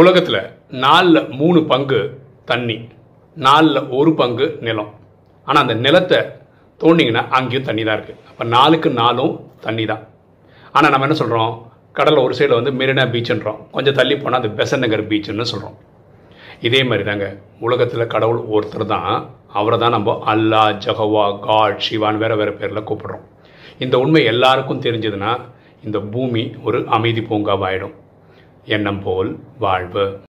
உலகத்தில் நாலில் மூணு பங்கு தண்ணி நாலில் ஒரு பங்கு நிலம். ஆனால் அந்த நிலத்தை தோண்டிங்கன்னா அங்கேயும் தண்ணி தான் இருக்குது அப்போ நாலுக்கு நாலும் தண்ணி தான் ஆனால் நம்ம என்ன சொல்கிறோம் கடலில் ஒரு சைடில் வந்து மெரினா பீச்சுன்றோம் கொஞ்சம் தள்ளி போனால் அது பெசன் நகர் பீச்சுன்னு சொல்கிறோம் இதே மாதிரி தாங்க உலகத்தில் கடவுள் ஒருத்தர் தான் அவரை தான் நம்ம அல்லா ஜஹவா காட் சிவான் வேறு வேறு பேரில் கூப்பிடுறோம். இந்த உண்மை எல்லாருக்கும் தெரிஞ்சதுன்னா இந்த பூமி ஒரு அமைதி பூங்காவாயிடும். எண்ணம் போல் வாழ்வு.